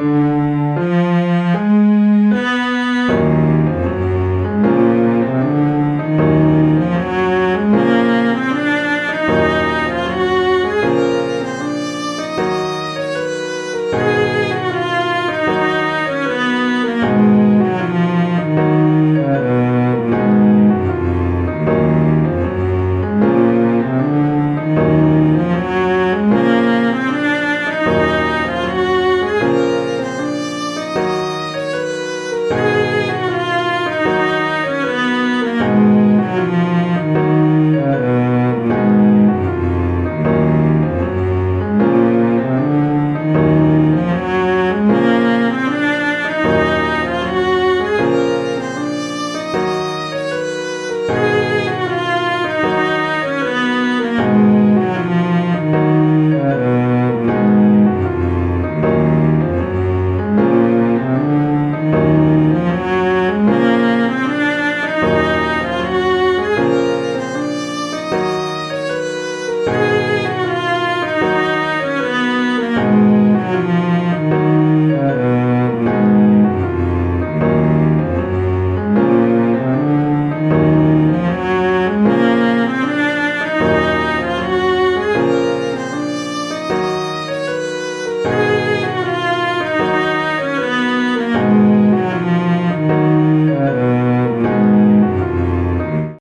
you Amen.